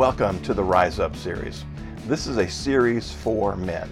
Welcome to the Rise Up series. This is a series for men.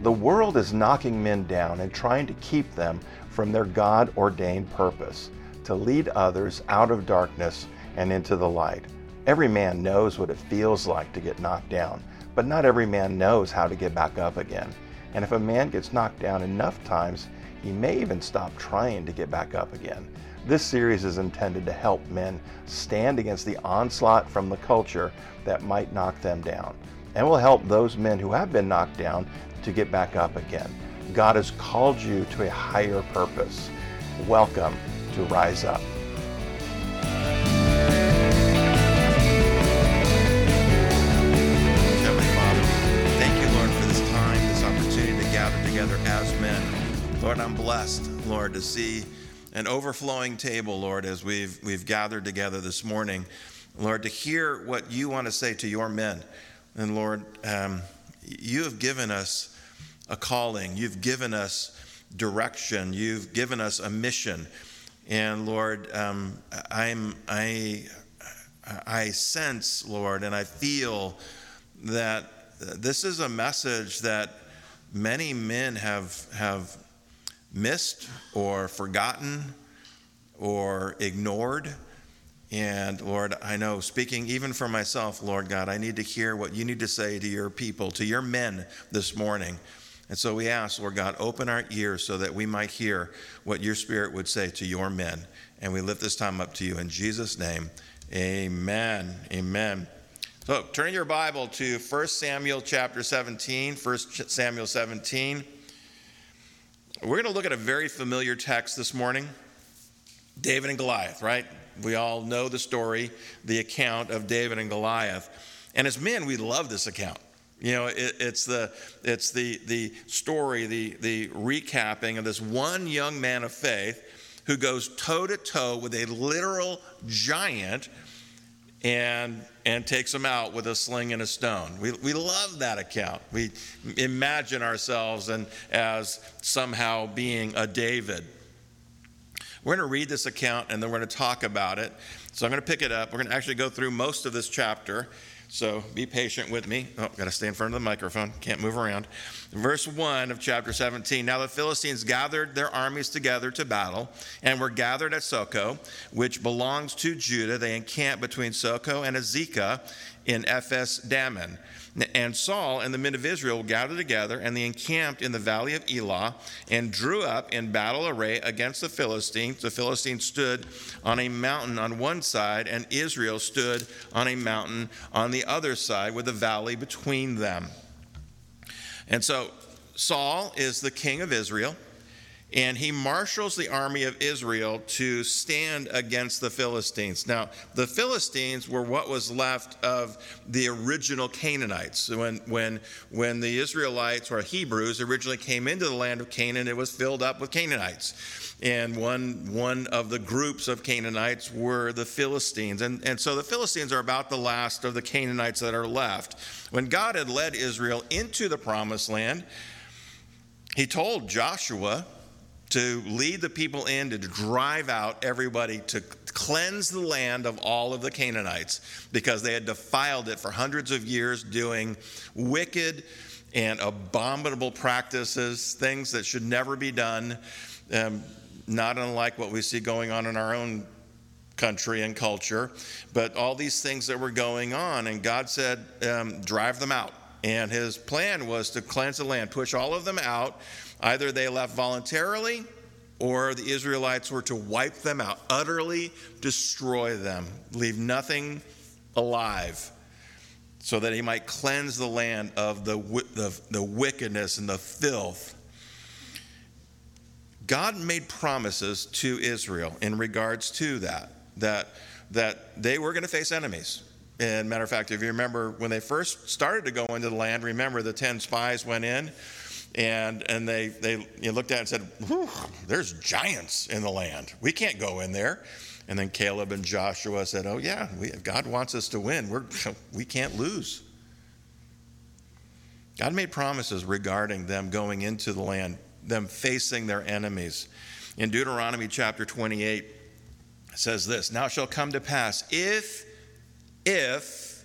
The world is knocking men down and trying to keep them from their God ordained purpose to lead others out of darkness and into the light. Every man knows what it feels like to get knocked down, but not every man knows how to get back up again. And if a man gets knocked down enough times, he may even stop trying to get back up again. This series is intended to help men stand against the onslaught from the culture that might knock them down, and will help those men who have been knocked down to get back up again. God has called you to a higher purpose. Welcome to Rise Up. Heavenly Father, thank you, Lord, for this time, this opportunity to gather together as men. Lord, I'm blessed, Lord, to see an overflowing table, Lord, as we've we've gathered together this morning, Lord, to hear what you want to say to your men. And Lord, um, you have given us a calling. You've given us direction. You've given us a mission. And Lord, um, I'm I I sense, Lord, and I feel that this is a message that many men have have missed or forgotten or ignored. And Lord, I know speaking even for myself, Lord God, I need to hear what you need to say to your people, to your men this morning. And so we ask, Lord God, open our ears so that we might hear what your spirit would say to your men. And we lift this time up to you in Jesus' name. Amen. Amen. So turn your Bible to 1 Samuel chapter 17, 1 Samuel 17. We're going to look at a very familiar text this morning David and Goliath, right? We all know the story, the account of David and Goliath. And as men, we love this account. You know, it, it's the it's the the story, the the recapping of this one young man of faith who goes toe to toe with a literal giant and and takes him out with a sling and a stone. We, we love that account. We imagine ourselves and as somehow being a David. We're going to read this account and then we're going to talk about it. So I'm going to pick it up. We're going to actually go through most of this chapter. So be patient with me. Oh, got to stay in front of the microphone. Can't move around. Verse 1 of chapter 17. Now the Philistines gathered their armies together to battle and were gathered at Socoh, which belongs to Judah. They encamped between Socoh and Azekah in Ephes Dammim. And Saul and the men of Israel gathered together, and they encamped in the valley of Elah, and drew up in battle array against the Philistines. The Philistines stood on a mountain on one side, and Israel stood on a mountain on the other side, with a valley between them. And so Saul is the king of Israel and he marshals the army of Israel to stand against the Philistines. Now, the Philistines were what was left of the original Canaanites. When, when, when the Israelites or Hebrews originally came into the land of Canaan, it was filled up with Canaanites. And one, one of the groups of Canaanites were the Philistines. And, and so the Philistines are about the last of the Canaanites that are left. When God had led Israel into the promised land, he told Joshua, to lead the people in to drive out everybody to cleanse the land of all of the Canaanites because they had defiled it for hundreds of years doing wicked and abominable practices, things that should never be done, um, not unlike what we see going on in our own country and culture, but all these things that were going on. And God said, um, drive them out. And his plan was to cleanse the land, push all of them out Either they left voluntarily or the Israelites were to wipe them out, utterly destroy them, leave nothing alive, so that he might cleanse the land of the, the, the wickedness and the filth. God made promises to Israel in regards to that, that, that they were going to face enemies. And matter of fact, if you remember when they first started to go into the land, remember the 10 spies went in and and they they you looked at it and said, "There's giants in the land. We can't go in there." And then Caleb and Joshua said, "Oh yeah, we, God wants us to win. We're we can't lose." God made promises regarding them going into the land, them facing their enemies. In Deuteronomy chapter 28 says this, "Now shall come to pass if if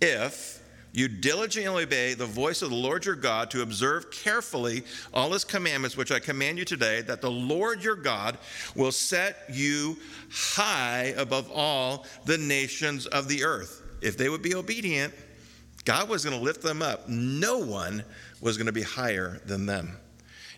if you diligently obey the voice of the Lord your God to observe carefully all his commandments, which I command you today, that the Lord your God will set you high above all the nations of the earth. If they would be obedient, God was going to lift them up. No one was going to be higher than them.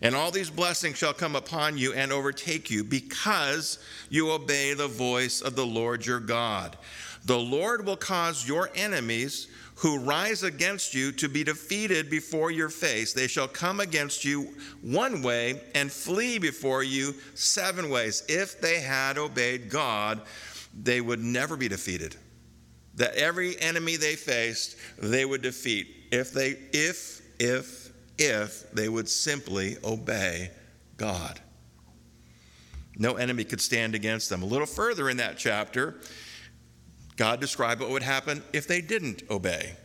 And all these blessings shall come upon you and overtake you because you obey the voice of the Lord your God. The Lord will cause your enemies who rise against you to be defeated before your face. They shall come against you one way and flee before you seven ways. If they had obeyed God, they would never be defeated. That every enemy they faced, they would defeat if they if if if they would simply obey God. No enemy could stand against them. A little further in that chapter, God described what would happen if they didn't obey.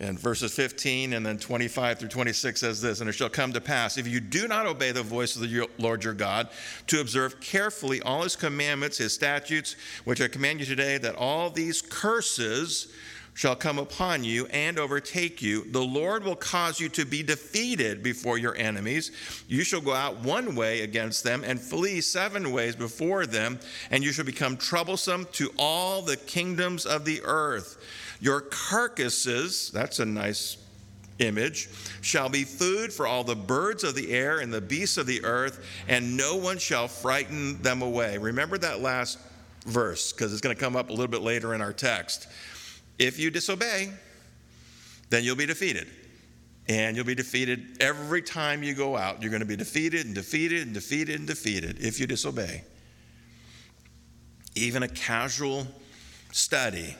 And verses 15 and then 25 through 26 says this And it shall come to pass, if you do not obey the voice of the Lord your God, to observe carefully all his commandments, his statutes, which I command you today, that all these curses shall come upon you and overtake you. The Lord will cause you to be defeated before your enemies. You shall go out one way against them and flee seven ways before them, and you shall become troublesome to all the kingdoms of the earth. Your carcasses, that's a nice image, shall be food for all the birds of the air and the beasts of the earth, and no one shall frighten them away. Remember that last verse, because it's going to come up a little bit later in our text. If you disobey, then you'll be defeated. And you'll be defeated every time you go out. You're going to be defeated and defeated and defeated and defeated if you disobey. Even a casual study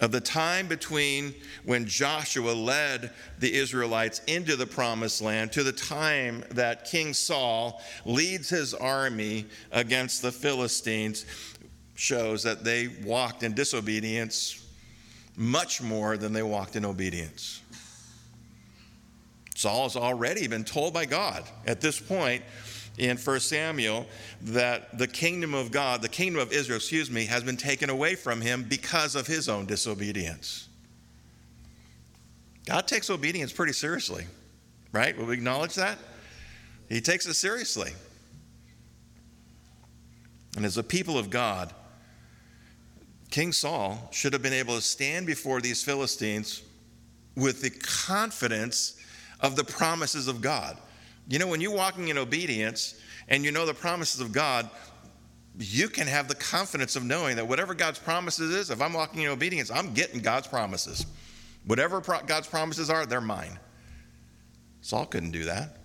of the time between when Joshua led the Israelites into the promised land to the time that King Saul leads his army against the Philistines shows that they walked in disobedience much more than they walked in obedience. Saul has already been told by God at this point in 1 Samuel that the kingdom of God, the kingdom of Israel, excuse me, has been taken away from him because of his own disobedience. God takes obedience pretty seriously, right? Will we acknowledge that? He takes it seriously. And as a people of God, King Saul should have been able to stand before these Philistines with the confidence of the promises of God. You know, when you're walking in obedience and you know the promises of God, you can have the confidence of knowing that whatever God's promises is, if I'm walking in obedience, I'm getting God's promises. Whatever pro- God's promises are, they're mine. Saul couldn't do that.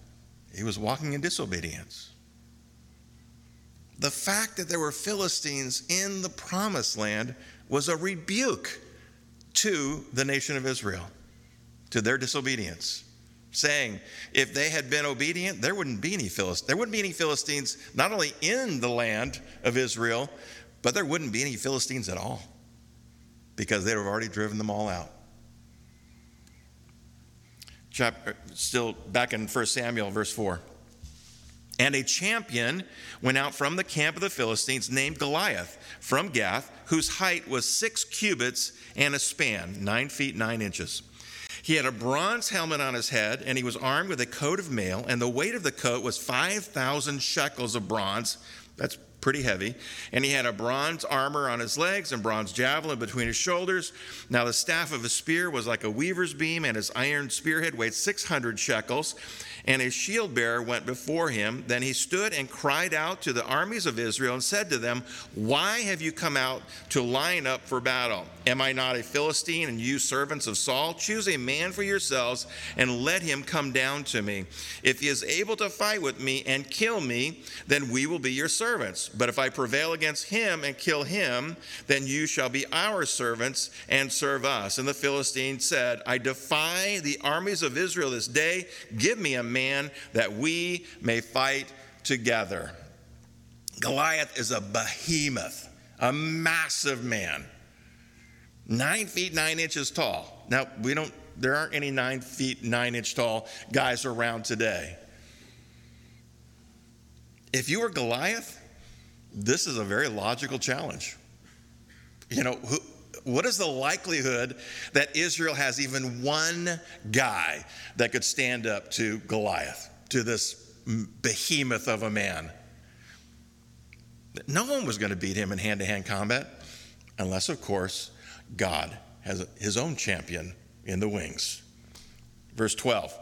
He was walking in disobedience. The fact that there were Philistines in the promised land was a rebuke to the nation of Israel, to their disobedience, saying if they had been obedient, there wouldn't be any Philistines. There wouldn't be any Philistines not only in the land of Israel, but there wouldn't be any Philistines at all because they would have already driven them all out. Chapter, still back in 1 Samuel, verse 4. And a champion went out from the camp of the Philistines named Goliath from Gath, whose height was six cubits and a span, nine feet nine inches. He had a bronze helmet on his head, and he was armed with a coat of mail, and the weight of the coat was 5,000 shekels of bronze. That's pretty heavy. And he had a bronze armor on his legs and bronze javelin between his shoulders. Now the staff of his spear was like a weaver's beam, and his iron spearhead weighed 600 shekels and a shield bearer went before him. Then he stood and cried out to the armies of Israel and said to them, Why have you come out to line up for battle? Am I not a Philistine and you servants of Saul? Choose a man for yourselves and let him come down to me. If he is able to fight with me and kill me, then we will be your servants. But if I prevail against him and kill him, then you shall be our servants and serve us. And the Philistine said, I defy the armies of Israel this day. Give me a man that we may fight together. Goliath is a behemoth, a massive man, nine feet nine inches tall. Now, we don't, there aren't any nine feet nine inch tall guys around today. If you were Goliath, this is a very logical challenge. You know, who, what is the likelihood that Israel has even one guy that could stand up to Goliath, to this behemoth of a man? No one was going to beat him in hand to hand combat, unless, of course, God has his own champion in the wings. Verse 12.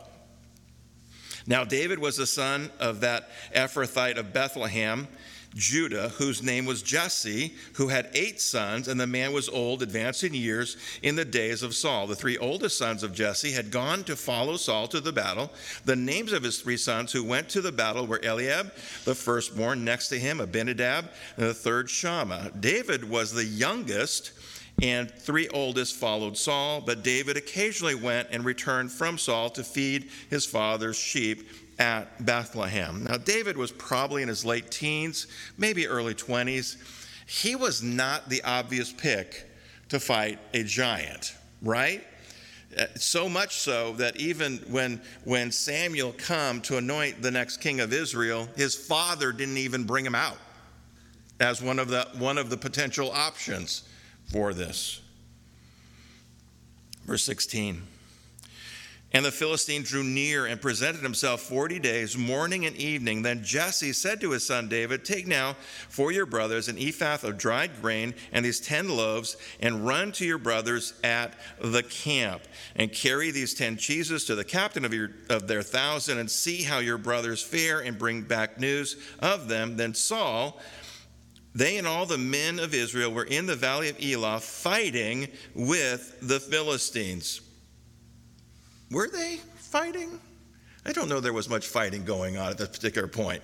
Now, David was the son of that Ephrathite of Bethlehem Judah, whose name was Jesse, who had eight sons, and the man was old, advanced in years, in the days of Saul. The three oldest sons of Jesse had gone to follow Saul to the battle. The names of his three sons who went to the battle were Eliab, the firstborn, next to him, Abinadab, and the third, Shammah. David was the youngest and three oldest followed Saul, but David occasionally went and returned from Saul to feed his father's sheep at Bethlehem. Now, David was probably in his late teens, maybe early 20s. He was not the obvious pick to fight a giant, right? Uh, so much so that even when, when Samuel come to anoint the next king of Israel, his father didn't even bring him out as one of the, one of the potential options for this. Verse 16. And the Philistine drew near and presented himself 40 days, morning and evening. Then Jesse said to his son David, Take now for your brothers an ephah of dried grain and these 10 loaves, and run to your brothers at the camp, and carry these 10 cheeses to the captain of, your, of their thousand, and see how your brothers fare, and bring back news of them. Then Saul, they and all the men of Israel were in the valley of Elah fighting with the Philistines. Were they fighting? I don't know there was much fighting going on at this particular point.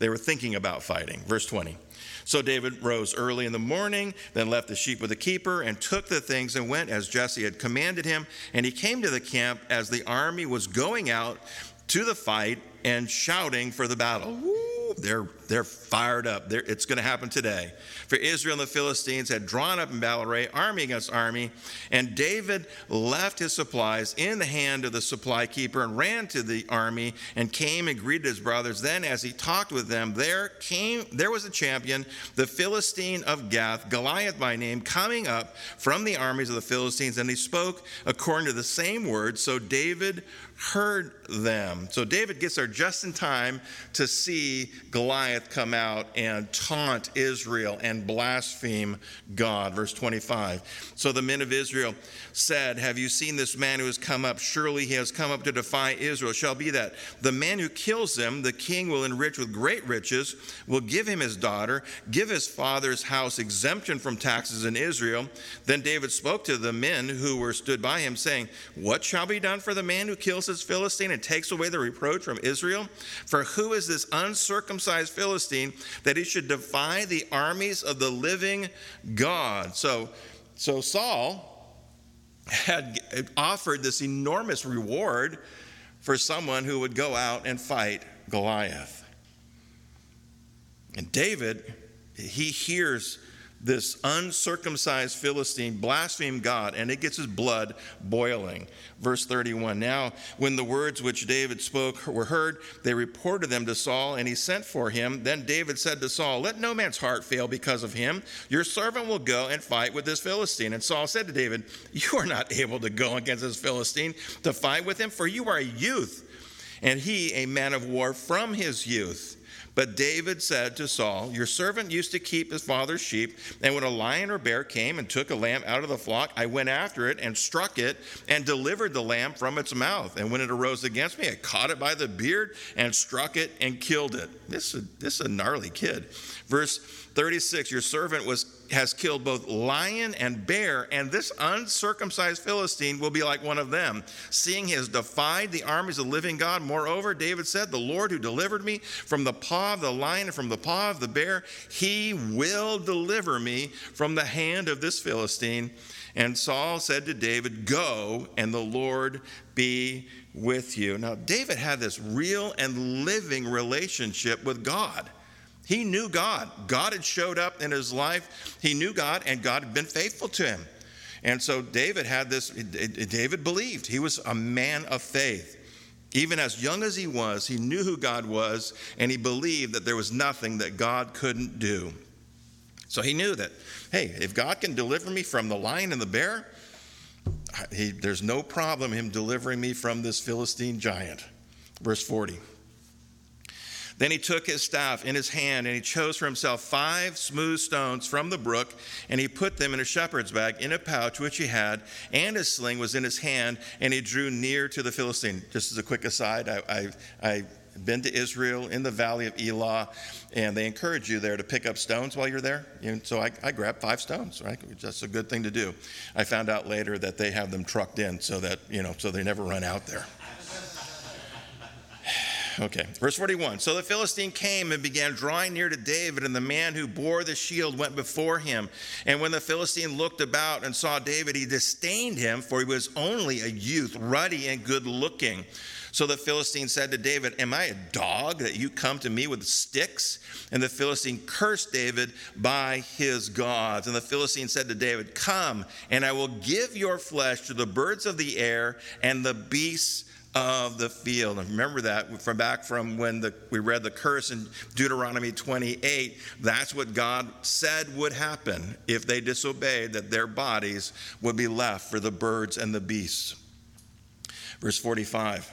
They were thinking about fighting. Verse 20. So David rose early in the morning, then left the sheep with the keeper, and took the things and went as Jesse had commanded him. And he came to the camp as the army was going out to the fight and shouting for the battle. Woo, they're, they're fired up. They're, it's going to happen today. For Israel and the Philistines had drawn up in battle array, army against army, and David left his supplies in the hand of the supply keeper and ran to the army and came and greeted his brothers. Then, as he talked with them, there came there was a champion, the Philistine of Gath, Goliath by name, coming up from the armies of the Philistines, and he spoke according to the same words. So David heard them. So David gets there just in time to see Goliath come out and taunt Israel and blaspheme God. Verse 25. So the men of Israel said, Have you seen this man who has come up? Surely he has come up to defy Israel. Shall be that the man who kills him, the king will enrich with great riches, will give him his daughter, give his father's house exemption from taxes in Israel. Then David spoke to the men who were stood by him, saying, What shall be done for the man who kills his Philistine and takes away the reproach from Israel? For who is this uncircumcised Philistine that he should defy the armies of the living God? So, so Saul had offered this enormous reward for someone who would go out and fight Goliath. And David, he hears this uncircumcised Philistine blasphemed God, and it gets his blood boiling. Verse 31 Now, when the words which David spoke were heard, they reported them to Saul, and he sent for him. Then David said to Saul, Let no man's heart fail because of him. Your servant will go and fight with this Philistine. And Saul said to David, You are not able to go against this Philistine to fight with him, for you are a youth, and he a man of war from his youth. But David said to Saul, Your servant used to keep his father's sheep, and when a lion or bear came and took a lamb out of the flock, I went after it and struck it and delivered the lamb from its mouth. And when it arose against me, I caught it by the beard and struck it and killed it. This is, this is a gnarly kid. Verse 36 Your servant was, has killed both lion and bear, and this uncircumcised Philistine will be like one of them, seeing he has defied the armies of the living God. Moreover, David said, The Lord who delivered me from the paw of the lion and from the paw of the bear, he will deliver me from the hand of this Philistine. And Saul said to David, Go, and the Lord be with you. Now, David had this real and living relationship with God. He knew God. God had showed up in his life. He knew God, and God had been faithful to him. And so David had this, David believed. He was a man of faith. Even as young as he was, he knew who God was, and he believed that there was nothing that God couldn't do. So he knew that, hey, if God can deliver me from the lion and the bear, he, there's no problem him delivering me from this Philistine giant. Verse 40. Then he took his staff in his hand and he chose for himself five smooth stones from the brook and he put them in a shepherd's bag in a pouch which he had, and his sling was in his hand, and he drew near to the Philistine. Just as a quick aside, I, I, I been to Israel in the valley of Elah, and they encourage you there to pick up stones while you're there. And so I, I grabbed five stones, right? That's a good thing to do. I found out later that they have them trucked in so that, you know, so they never run out there. Okay, verse 41. So the Philistine came and began drawing near to David, and the man who bore the shield went before him. And when the Philistine looked about and saw David, he disdained him, for he was only a youth, ruddy and good looking. So the Philistine said to David, Am I a dog that you come to me with sticks? And the Philistine cursed David by his gods. And the Philistine said to David, Come, and I will give your flesh to the birds of the air and the beasts of the field. And remember that from back from when the, we read the curse in Deuteronomy 28. That's what God said would happen if they disobeyed, that their bodies would be left for the birds and the beasts. Verse 45.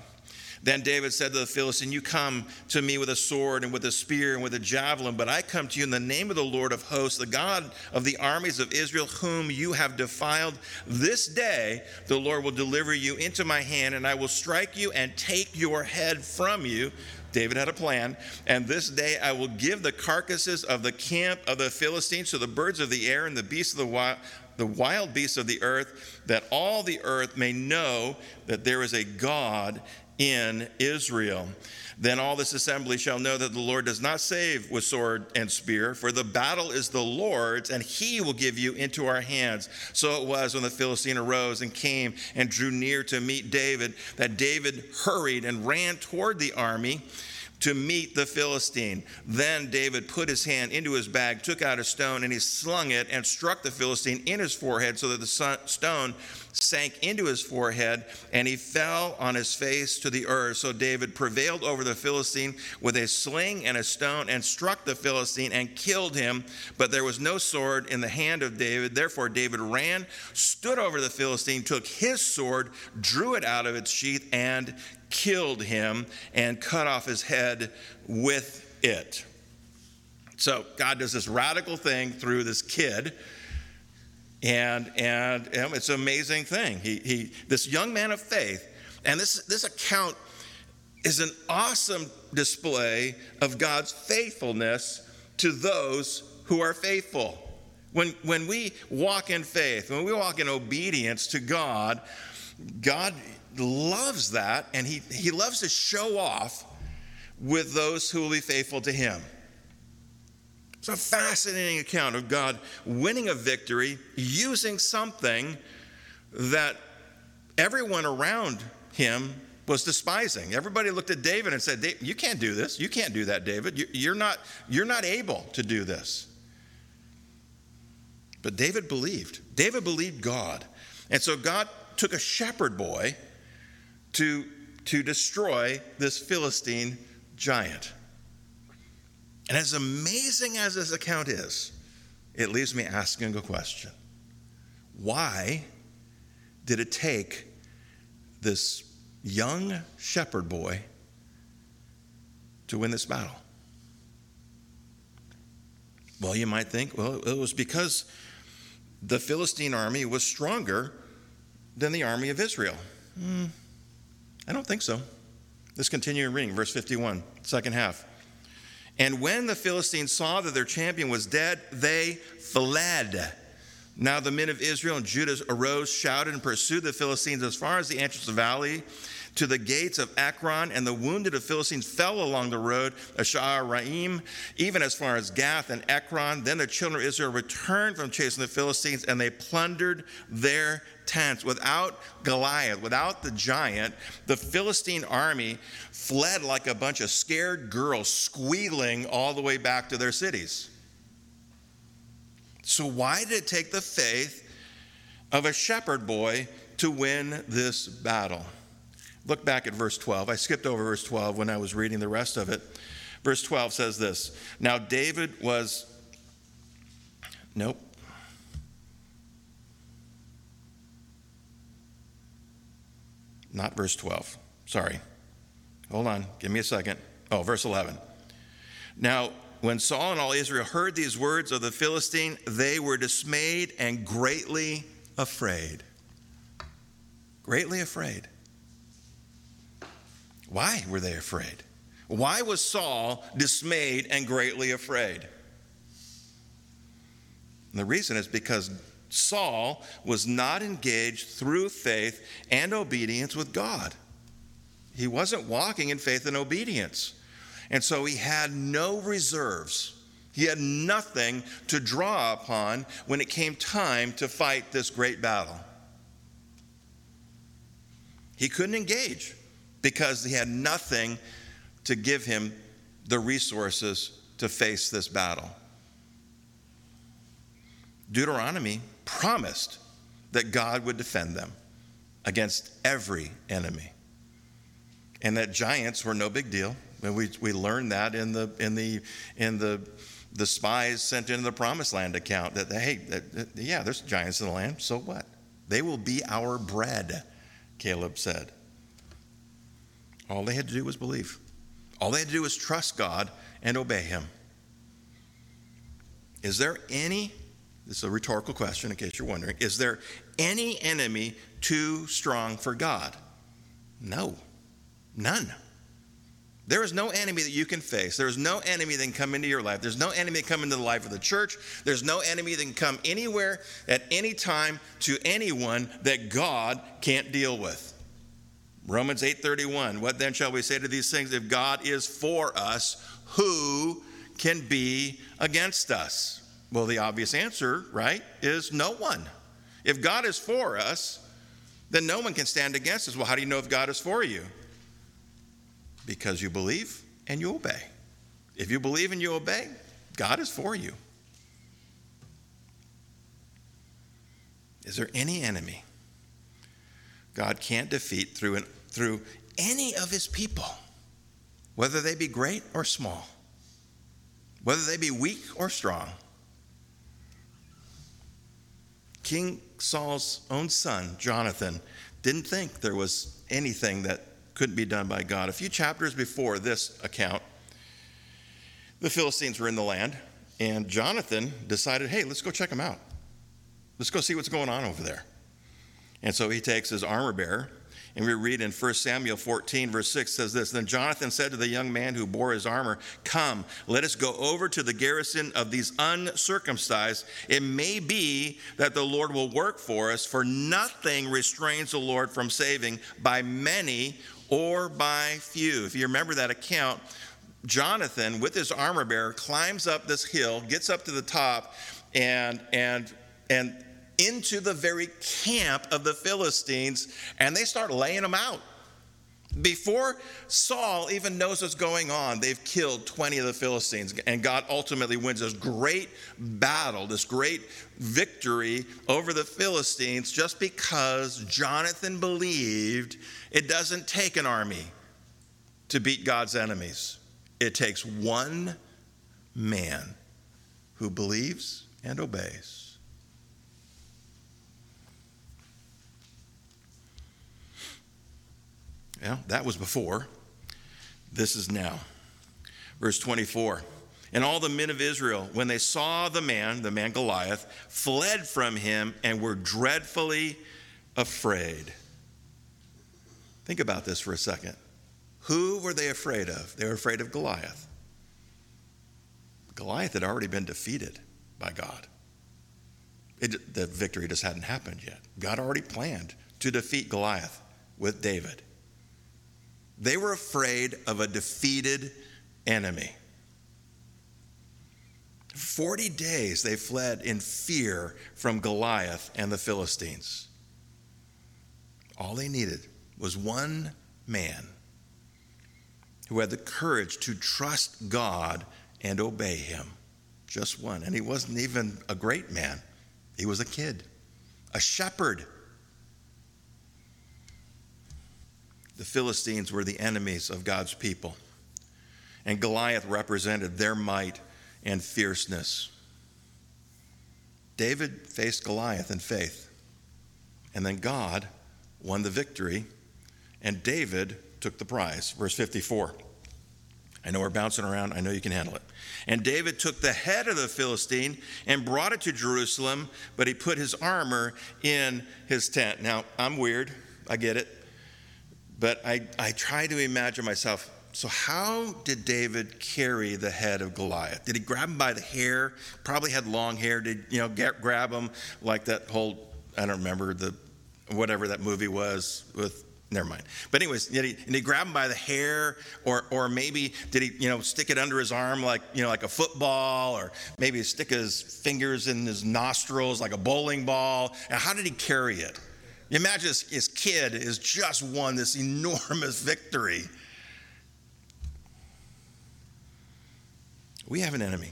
Then David said to the Philistine, You come to me with a sword and with a spear and with a javelin, but I come to you in the name of the Lord of hosts, the God of the armies of Israel, whom you have defiled. This day the Lord will deliver you into my hand, and I will strike you and take your head from you. David had a plan. And this day I will give the carcasses of the camp of the Philistines to the birds of the air and the beasts of the wild, the wild beasts of the earth, that all the earth may know that there is a God in Israel. Then all this assembly shall know that the Lord does not save with sword and spear, for the battle is the Lord's, and he will give you into our hands. So it was when the Philistine arose and came and drew near to meet David, that David hurried and ran toward the army to meet the Philistine. Then David put his hand into his bag, took out a stone, and he slung it and struck the Philistine in his forehead so that the stone sank into his forehead and he fell on his face to the earth. So David prevailed over the Philistine with a sling and a stone and struck the Philistine and killed him. But there was no sword in the hand of David. Therefore, David ran, stood over the Philistine, took his sword, drew it out of its sheath, and killed him and cut off his head with it. So God does this radical thing through this kid. And, and, and it's an amazing thing. He, he, this young man of faith, and this, this account is an awesome display of God's faithfulness to those who are faithful. When, when we walk in faith, when we walk in obedience to God, God loves that, and he, he loves to show off with those who will be faithful to him. It's a fascinating account of God winning a victory using something that everyone around him was despising. Everybody looked at David and said, You can't do this. You can't do that, David. You're not, you're not able to do this. But David believed. David believed God. And so God took a shepherd boy to, to destroy this Philistine giant. And as amazing as this account is, it leaves me asking a question Why did it take this young shepherd boy to win this battle? Well, you might think, well, it was because the Philistine army was stronger than the army of Israel. Hmm. I don't think so. Let's continue reading, verse 51, second half. And when the Philistines saw that their champion was dead, they fled. Now the men of Israel and Judah arose, shouted, and pursued the Philistines as far as the entrance of the valley to the gates of Ekron, and the wounded of Philistines fell along the road of Shaaraim, even as far as Gath and Ekron. Then the children of Israel returned from chasing the Philistines, and they plundered their tents. Without Goliath, without the giant, the Philistine army fled like a bunch of scared girls, squealing all the way back to their cities. So, why did it take the faith of a shepherd boy to win this battle? Look back at verse 12. I skipped over verse 12 when I was reading the rest of it. Verse 12 says this Now David was Nope. Not verse 12. Sorry. Hold on. Give me a second. Oh, verse 11. Now, when Saul and all Israel heard these words of the Philistine, they were dismayed and greatly afraid. Greatly afraid. Why were they afraid? Why was Saul dismayed and greatly afraid? And the reason is because Saul was not engaged through faith and obedience with God. He wasn't walking in faith and obedience. And so he had no reserves. He had nothing to draw upon when it came time to fight this great battle. He couldn't engage because he had nothing to give him the resources to face this battle. Deuteronomy promised that God would defend them against every enemy. And that giants were no big deal. And we, we learned that in the in the in the the spies sent into the promised land account that hey that, that, yeah there's giants in the land so what they will be our bread caleb said all they had to do was believe all they had to do was trust god and obey him is there any this is a rhetorical question in case you're wondering is there any enemy too strong for god no none there is no enemy that you can face. There is no enemy that can come into your life. There's no enemy that can come into the life of the church. There's no enemy that can come anywhere at any time to anyone that God can't deal with. Romans 8:31. What then shall we say to these things? If God is for us, who can be against us? Well, the obvious answer, right, is no one. If God is for us, then no one can stand against us. Well, how do you know if God is for you? Because you believe and you obey. If you believe and you obey, God is for you. Is there any enemy God can't defeat through, an, through any of his people, whether they be great or small, whether they be weak or strong? King Saul's own son, Jonathan, didn't think there was anything that couldn't be done by God. A few chapters before this account, the Philistines were in the land, and Jonathan decided, hey, let's go check them out. Let's go see what's going on over there. And so he takes his armor bearer and we read in 1 Samuel 14, verse 6 says this Then Jonathan said to the young man who bore his armor, Come, let us go over to the garrison of these uncircumcised. It may be that the Lord will work for us, for nothing restrains the Lord from saving by many or by few. If you remember that account, Jonathan, with his armor bearer, climbs up this hill, gets up to the top, and and and into the very camp of the Philistines, and they start laying them out. Before Saul even knows what's going on, they've killed 20 of the Philistines, and God ultimately wins this great battle, this great victory over the Philistines, just because Jonathan believed it doesn't take an army to beat God's enemies. It takes one man who believes and obeys. That was before. This is now. Verse 24. And all the men of Israel, when they saw the man, the man Goliath, fled from him and were dreadfully afraid. Think about this for a second. Who were they afraid of? They were afraid of Goliath. Goliath had already been defeated by God. It, the victory just hadn't happened yet. God already planned to defeat Goliath with David. They were afraid of a defeated enemy. 40 days they fled in fear from Goliath and the Philistines. All they needed was one man who had the courage to trust God and obey him. Just one. And he wasn't even a great man, he was a kid, a shepherd the Philistines were the enemies of God's people, and Goliath represented their might and fierceness. David faced Goliath in faith, and then God won the victory, and David took the prize. Verse 54. I know we're bouncing around. I know you can handle it. And David took the head of the Philistine and brought it to Jerusalem, but he put his armor in his tent. Now, I'm weird. I get it. But I, I try to imagine myself. So, how did David carry the head of Goliath? Did he grab him by the hair? Probably had long hair. Did you know get, grab him like that whole? I don't remember the whatever that movie was with never mind. But anyways, did he, did he grab him by the hair, or or maybe did he you know stick it under his arm like you know like a football, or maybe stick his fingers in his nostrils like a bowling ball? And how did he carry it? Imagine his, his kid has just won this enormous victory. We have an enemy.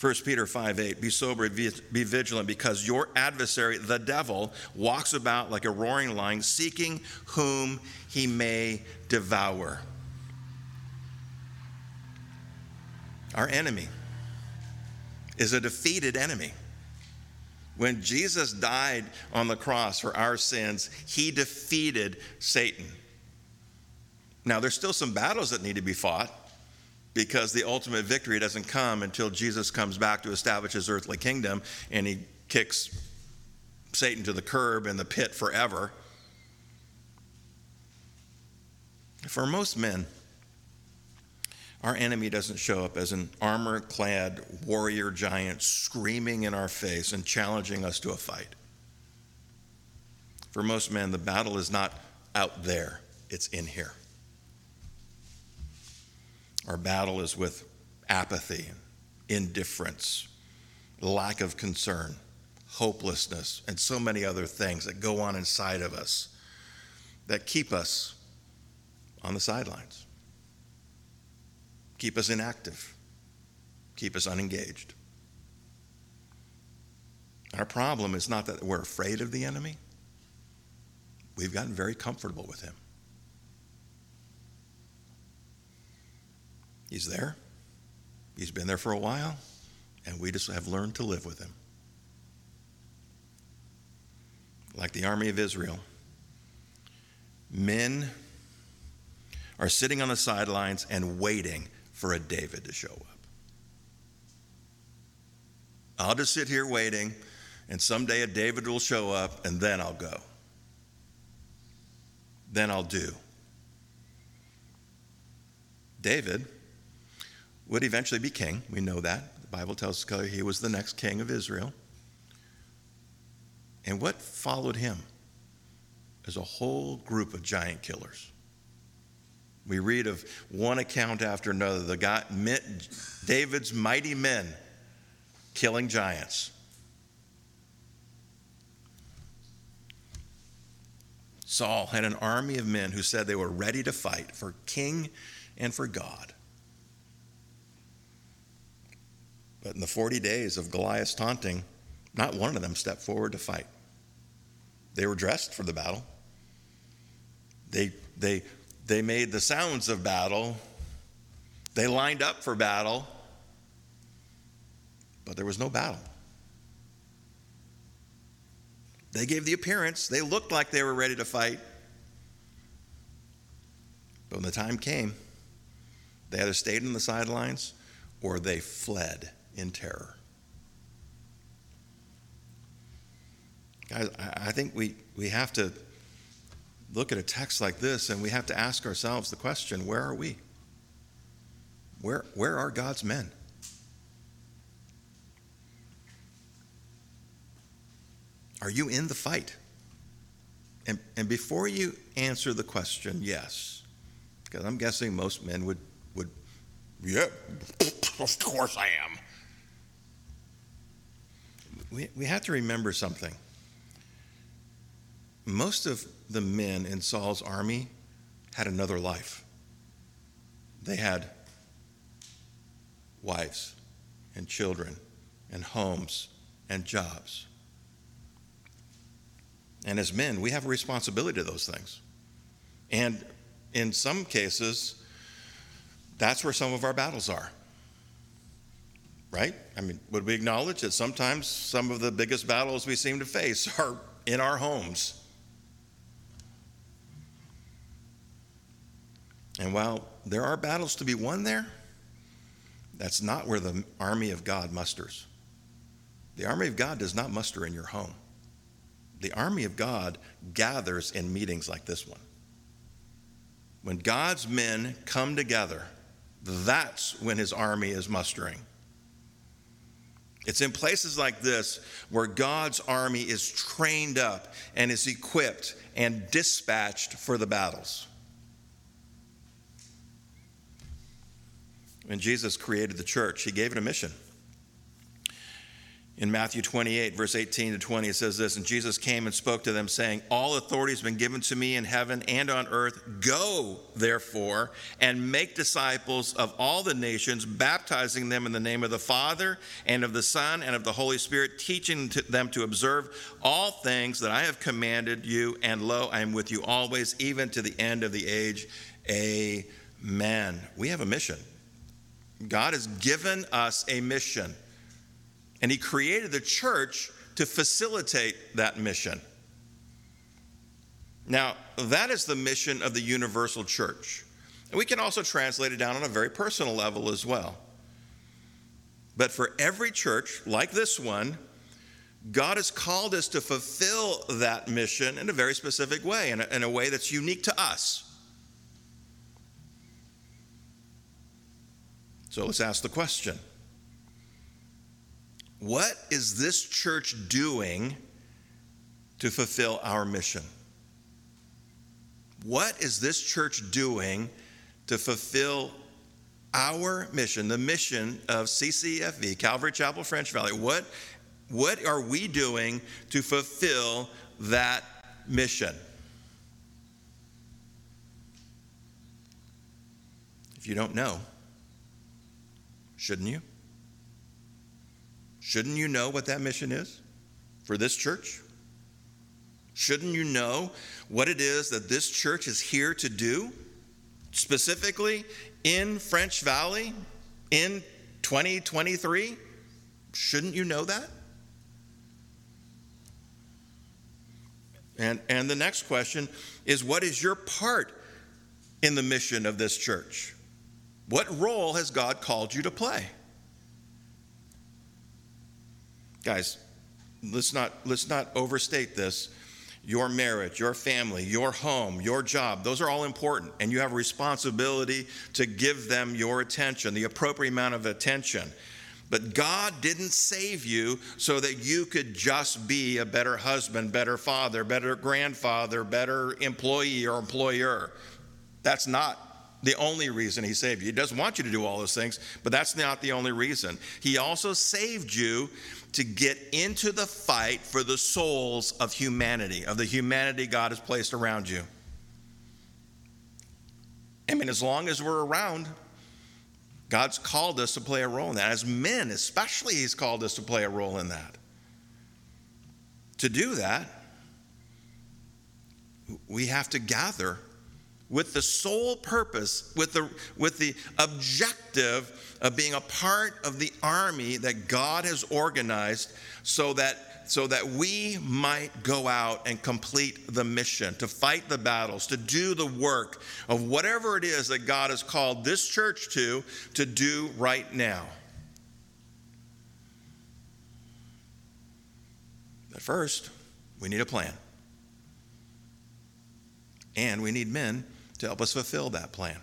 1 Peter 5 8, be sober, be vigilant, because your adversary, the devil, walks about like a roaring lion, seeking whom he may devour. Our enemy is a defeated enemy. When Jesus died on the cross for our sins, he defeated Satan. Now, there's still some battles that need to be fought because the ultimate victory doesn't come until Jesus comes back to establish his earthly kingdom and he kicks Satan to the curb in the pit forever. For most men, our enemy doesn't show up as an armor clad warrior giant screaming in our face and challenging us to a fight. For most men, the battle is not out there, it's in here. Our battle is with apathy, indifference, lack of concern, hopelessness, and so many other things that go on inside of us that keep us on the sidelines keep us inactive, keep us unengaged. Our problem is not that we're afraid of the enemy, we've gotten very comfortable with him. He's there, he's been there for a while, and we just have learned to live with him. Like the army of Israel, men are sitting on the sidelines and waiting for a David to show up. I'll just sit here waiting, and someday a David will show up, and then I'll go. Then I'll do. David would eventually be king. We know that. The Bible tells us he was the next king of Israel. And what followed him is a whole group of giant killers. We read of one account after another. The guy, David's mighty men killing giants. Saul had an army of men who said they were ready to fight for king and for God. But in the 40 days of Goliath's taunting, not one of them stepped forward to fight. They were dressed for the battle. They, they they made the sounds of battle. They lined up for battle, but there was no battle. They gave the appearance, they looked like they were ready to fight. But when the time came, they either stayed on the sidelines or they fled in terror. Guys, I think we, we have to look at a text like this and we have to ask ourselves the question where are we? Where, where are God's men? Are you in the fight? And, and before you answer the question, yes, because I'm guessing most men would, would, yeah, of course I am. We, we have to remember something most of the men in Saul's army had another life. They had wives and children and homes and jobs. And as men, we have a responsibility to those things. And in some cases, that's where some of our battles are. right? I mean, would we acknowledge that sometimes some of the biggest battles we seem to face are in our homes? And while there are battles to be won there, that's not where the army of God musters. The army of God does not muster in your home. The army of God gathers in meetings like this one. When God's men come together, that's when his army is mustering. It's in places like this where God's army is trained up and is equipped and dispatched for the battles. When Jesus created the church, he gave it a mission. In Matthew 28, verse 18 to 20, it says this And Jesus came and spoke to them, saying, All authority has been given to me in heaven and on earth. Go, therefore, and make disciples of all the nations, baptizing them in the name of the Father, and of the Son, and of the Holy Spirit, teaching them to observe all things that I have commanded you. And lo, I am with you always, even to the end of the age. Amen. We have a mission. God has given us a mission. And he created the church to facilitate that mission. Now, that is the mission of the universal church. And we can also translate it down on a very personal level as well. But for every church like this one, God has called us to fulfill that mission in a very specific way, in a, in a way that's unique to us. So let's ask the question what is this church doing to fulfill our mission? What is this church doing to fulfill our mission, the mission of CCFV, Calvary Chapel French Valley? What, what are we doing to fulfill that mission? If you don't know, shouldn't you? Shouldn't you know what that mission is for this church? Shouldn't you know what it is that this church is here to do, specifically in French Valley in 2023? Shouldn't you know that? And, and the next question is what is your part in the mission of this church? What role has God called you to play? Guys, let's not, let's not overstate this. Your marriage, your family, your home, your job, those are all important. And you have a responsibility to give them your attention, the appropriate amount of attention. But God didn't save you so that you could just be a better husband, better father, better grandfather, better employee or employer. That's not the only reason he saved you. He doesn't want you to do all those things, but that's not the only reason. He also saved you to get into the fight for the souls of humanity, of the humanity God has placed around you. I mean, as long as we're around, God's called us to play a role in that. As men, especially, He's called us to play a role in that. To do that, we have to gather with the sole purpose, with the, with the objective of being a part of the army that God has organized so that, so that we might go out and complete the mission, to fight the battles, to do the work of whatever it is that God has called this church to, to do right now. But first, we need a plan. And we need men to help us fulfill that plan.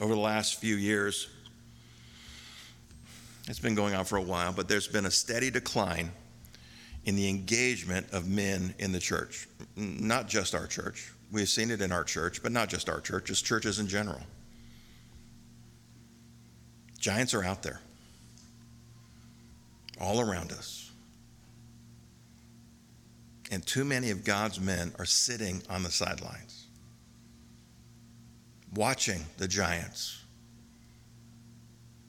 Over the last few years, it's been going on for a while, but there's been a steady decline in the engagement of men in the church. Not just our church. We've seen it in our church, but not just our church, just churches in general. Giants are out there, all around us. And too many of God's men are sitting on the sidelines, watching the giants,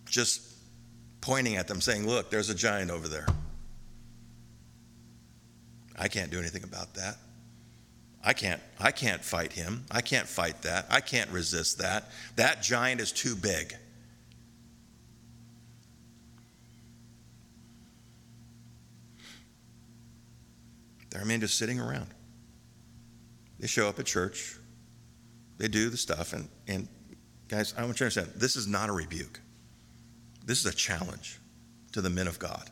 just pointing at them, saying, Look, there's a giant over there. I can't do anything about that. I can't, I can't fight him. I can't fight that. I can't resist that. That giant is too big. There are men just sitting around. They show up at church, they do the stuff, and, and guys, I want you to understand this is not a rebuke. This is a challenge to the men of God.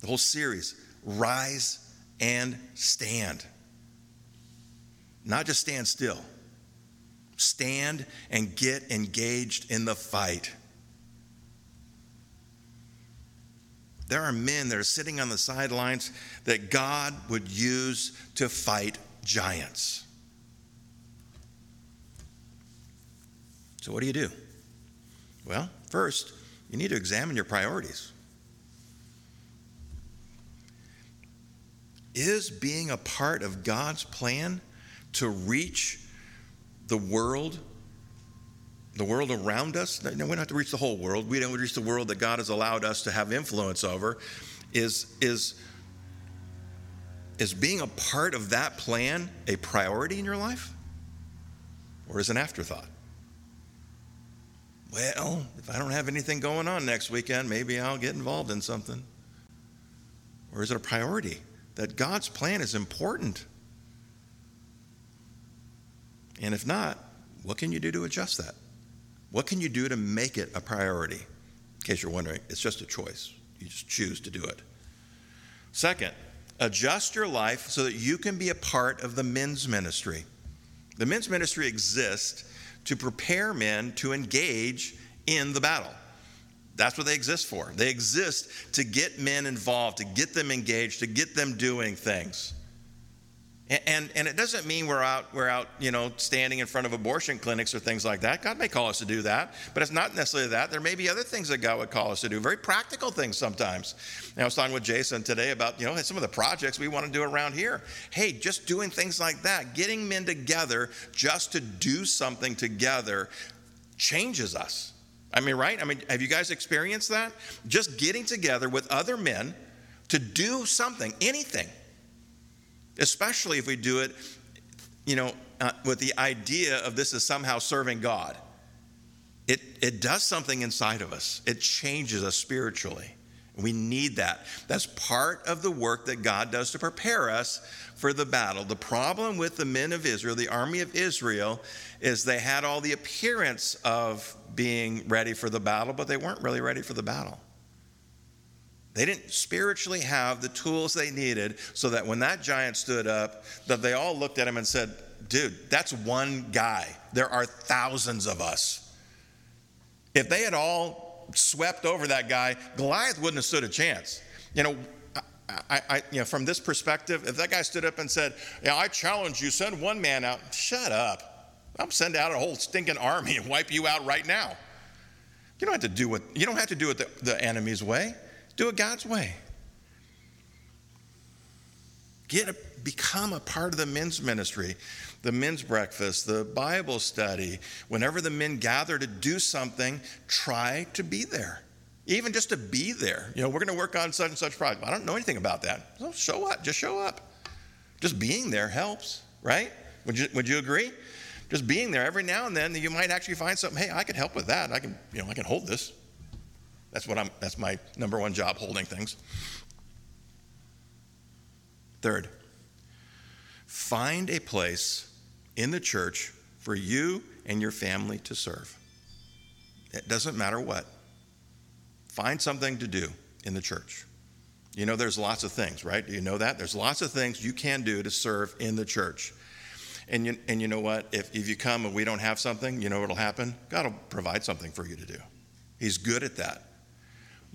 The whole series, Rise and Stand. Not just stand still, stand and get engaged in the fight. There are men that are sitting on the sidelines that God would use to fight giants. So, what do you do? Well, first, you need to examine your priorities. Is being a part of God's plan to reach the world, the world around us? We don't have to reach the whole world. We don't reach the world that God has allowed us to have influence over. Is, is, is being a part of that plan a priority in your life? Or is it an afterthought? Well, if I don't have anything going on next weekend, maybe I'll get involved in something. Or is it a priority that God's plan is important? And if not, what can you do to adjust that? What can you do to make it a priority? In case you're wondering, it's just a choice. You just choose to do it. Second, adjust your life so that you can be a part of the men's ministry. The men's ministry exists to prepare men to engage in the battle. That's what they exist for. They exist to get men involved, to get them engaged, to get them doing things. And, and, it doesn't mean we're out, we're out, you know, standing in front of abortion clinics or things like that. God may call us to do that, but it's not necessarily that. There may be other things that God would call us to do, very practical things sometimes. And I was talking with Jason today about, you know, some of the projects we want to do around here. Hey, just doing things like that, getting men together just to do something together changes us. I mean, right? I mean, have you guys experienced that? Just getting together with other men to do something, anything especially if we do it, you know, uh, with the idea of this is somehow serving God. It, it does something inside of us, it changes us spiritually. We need that. That's part of the work that God does to prepare us for the battle. The problem with the men of Israel, the army of Israel, is they had all the appearance of being ready for the battle, but they weren't really ready for the battle. They didn't spiritually have the tools they needed so that when that giant stood up, that they all looked at him and said, dude, that's one guy. There are thousands of us. If they had all swept over that guy, Goliath wouldn't have stood a chance. You know, I, I, you know, from this perspective, if that guy stood up and said, "Yeah, I challenge you, send one man out," shut up. I'm sending out a whole stinking army and wipe you out right now. You don't have to do what you don't have to do it the, the enemy's way. Do it God's way. Get a, become a part of the men's ministry, the men's breakfast, the Bible study. Whenever the men gather to do something, try to be there. Even just to be there. You know, we're going to work on such and such project. I don't know anything about that. So show up. Just show up. Just being there helps, right? Would you, would you agree? Just being there every now and then, you might actually find something. Hey, I could help with that. I can, you know, I can hold this. That's what I'm that's my number one job holding things. Third, find a place in the church for you and your family to serve. It doesn't matter what. Find something to do in the church. You know, there's lots of things, right? You know that? There's lots of things you can do to serve in the church. And you, and you know what? If, if you come and we don't have something, you know what'll happen? God will provide something for you to do. He's good at that.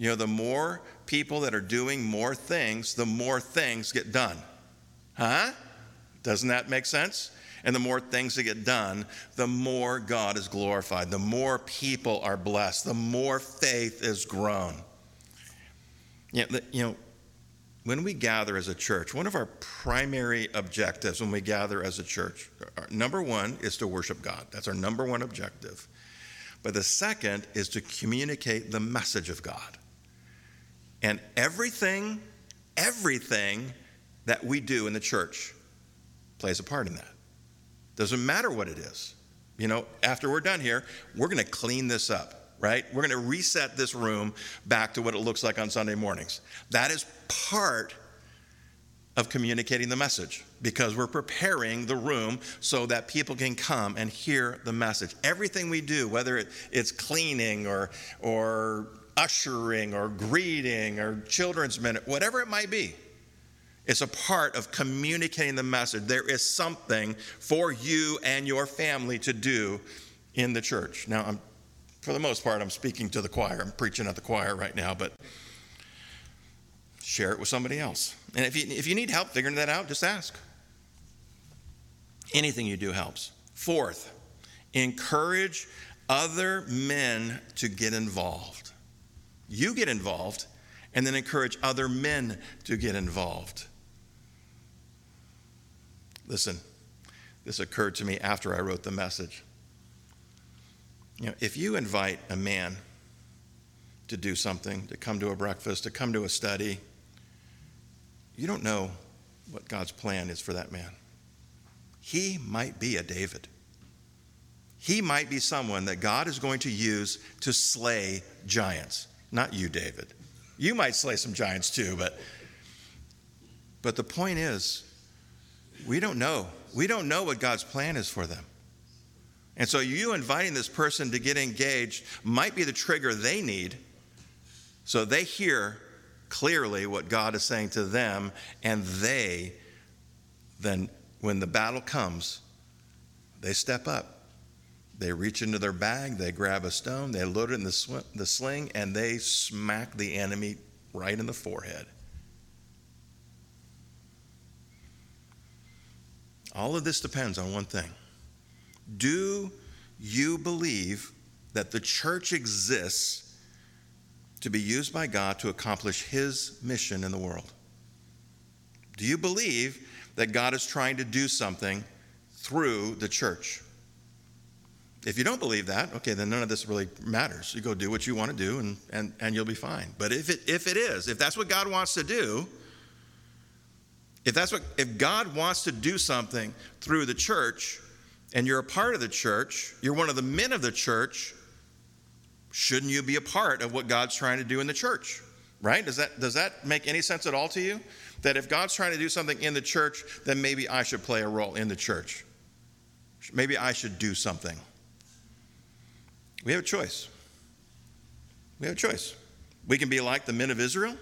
You know, the more people that are doing more things, the more things get done. Huh? Doesn't that make sense? And the more things that get done, the more God is glorified, the more people are blessed, the more faith is grown. You know, you know, when we gather as a church, one of our primary objectives when we gather as a church, number one is to worship God. That's our number one objective. But the second is to communicate the message of God. And everything, everything that we do in the church plays a part in that. Doesn't matter what it is. You know, after we're done here, we're going to clean this up, right? We're going to reset this room back to what it looks like on Sunday mornings. That is part of communicating the message because we're preparing the room so that people can come and hear the message. Everything we do, whether it, it's cleaning or, or ushering or greeting or children's minute, whatever it might be, it's a part of communicating the message. There is something for you and your family to do in the church. Now, I'm, for the most part, I'm speaking to the choir. I'm preaching at the choir right now, but share it with somebody else. And if you, if you need help figuring that out, just ask. Anything you do helps. Fourth, encourage other men to get involved. You get involved, and then encourage other men to get involved. Listen, this occurred to me after I wrote the message. You know, if you invite a man to do something, to come to a breakfast, to come to a study, you don't know what God's plan is for that man. He might be a David. He might be someone that God is going to use to slay giants. Not you, David. You might slay some giants too, but but the point is we don't know. We don't know what God's plan is for them. And so you inviting this person to get engaged might be the trigger they need so they hear clearly what God is saying to them, and they then, when the battle comes, they step up. They reach into their bag, they grab a stone, they load it in the, sw- the sling, and they smack the enemy right in the forehead. All of this depends on one thing. Do you believe that the church exists to be used by God to accomplish His mission in the world? Do you believe that God is trying to do something through the church? If you don't believe that, okay, then none of this really matters. You go do what you want to do and, and, and you'll be fine. But if it, if it is, if that's what God wants to do, if that's what if God wants to do something through the church and you're a part of the church, you're one of the men of the church, shouldn't you be a part of what God's trying to do in the church? Right? Does that does that make any sense at all to you? That if God's trying to do something in the church, then maybe I should play a role in the church. Maybe I should do something. We have a choice. We have a choice. We can be like the men of Israel,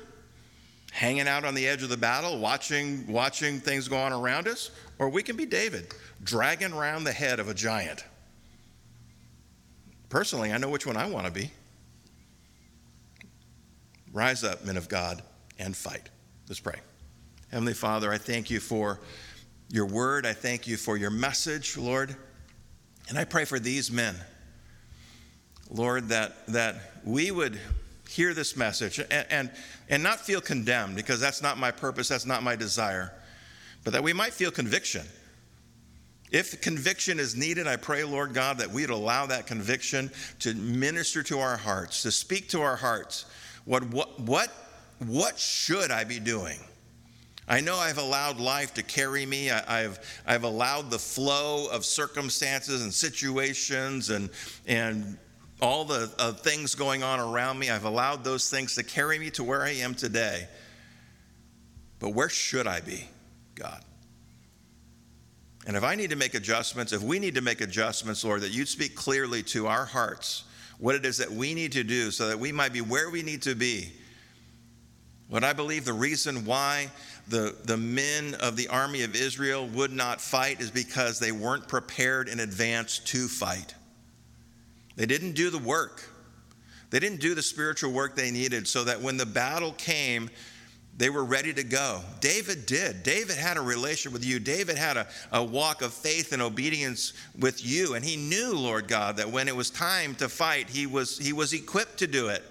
hanging out on the edge of the battle, watching, watching things go on around us, or we can be David, dragging around the head of a giant. Personally, I know which one I want to be. Rise up, men of God, and fight. Let's pray. Heavenly Father, I thank you for your word. I thank you for your message, Lord. And I pray for these men, Lord, that, that we would hear this message and, and, and not feel condemned, because that's not my purpose, that's not my desire, but that we might feel conviction if conviction is needed, I pray, Lord God, that we'd allow that conviction to minister to our hearts, to speak to our hearts. What, what, what, what should I be doing? I know I've allowed life to carry me. I, have I've allowed the flow of circumstances and situations and, and all the uh, things going on around me. I've allowed those things to carry me to where I am today. But where should I be, God? And if I need to make adjustments, if we need to make adjustments, Lord, that you'd speak clearly to our hearts what it is that we need to do so that we might be where we need to be. What I believe the reason why the, the men of the army of Israel would not fight is because they weren't prepared in advance to fight. They didn't do the work, they didn't do the spiritual work they needed so that when the battle came, they were ready to go. David did. David had a relationship with you. David had a, a walk of faith and obedience with you. And he knew, Lord God, that when it was time to fight, he was, he was equipped to do it.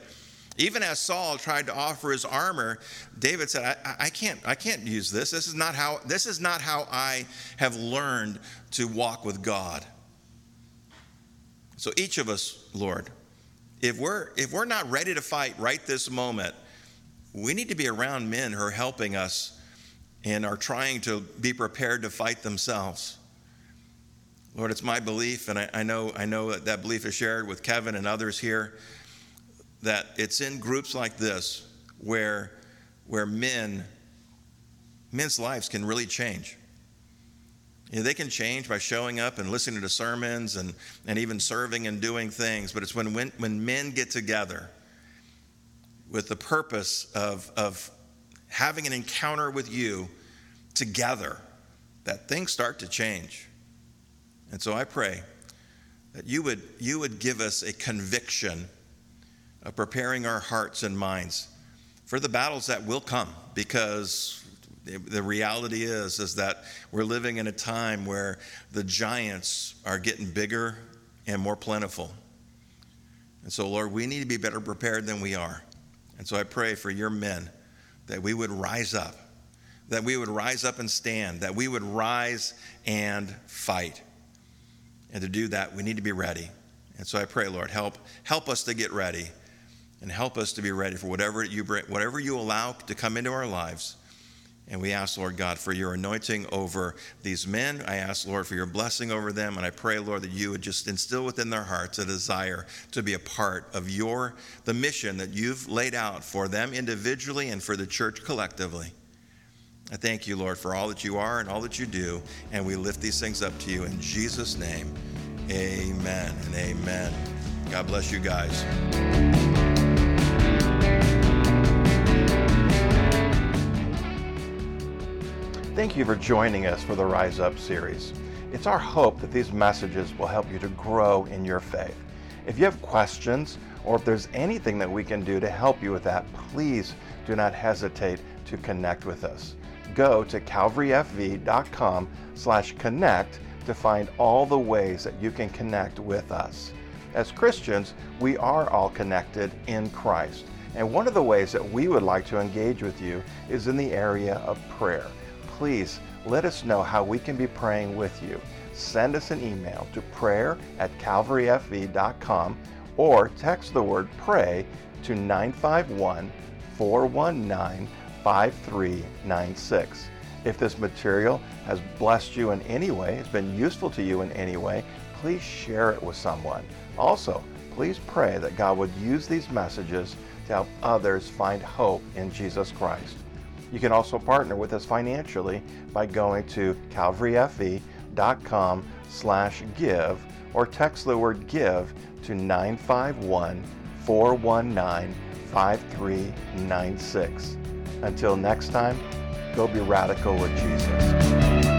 Even as Saul tried to offer his armor, David said, I, I, can't, I can't use this. This is, not how, this is not how I have learned to walk with God. So each of us, Lord, if we're, if we're not ready to fight right this moment, we need to be around men who are helping us and are trying to be prepared to fight themselves. Lord, it's my belief, and I, I, know, I know that that belief is shared with Kevin and others here, that it's in groups like this where, where men men's lives can really change. You know, they can change by showing up and listening to sermons and, and even serving and doing things, but it's when, when, when men get together with the purpose of, of having an encounter with you together that things start to change. And so I pray that you would, you would give us a conviction of preparing our hearts and minds for the battles that will come because the reality is is that we're living in a time where the giants are getting bigger and more plentiful. And so Lord, we need to be better prepared than we are. And so I pray for your men that we would rise up, that we would rise up and stand, that we would rise and fight. And to do that, we need to be ready. And so I pray, Lord, help help us to get ready and help us to be ready for whatever you bring, whatever you allow to come into our lives. And we ask, Lord God, for your anointing over these men. I ask, Lord, for your blessing over them. And I pray, Lord, that you would just instill within their hearts a desire to be a part of your, the mission that you've laid out for them individually and for the church collectively. I thank you, Lord, for all that you are and all that you do. And we lift these things up to you in Jesus' name. Amen and amen. God bless you guys. Thank you for joining us for the Rise Up series. It's our hope that these messages will help you to grow in your faith. If you have questions or if there's anything that we can do to help you with that, please do not hesitate to connect with us. Go to calvaryfv.com slash connect to find all the ways that you can connect with us. As Christians, we are all connected in Christ. And one of the ways that we would like to engage with you is in the area of prayer please let us know how we can be praying with you. Send us an email to prayer at calvaryfv.com or text the word pray to 951 419 5396. If this material has blessed you in any way, has been useful to you in any way, please share it with someone. Also, please pray that God would use these messages to help others find hope in Jesus Christ. You can also partner with us financially by going to calvaryfv.com slash give or text the word give to 951 419 5396. Until next time, go be radical with Jesus.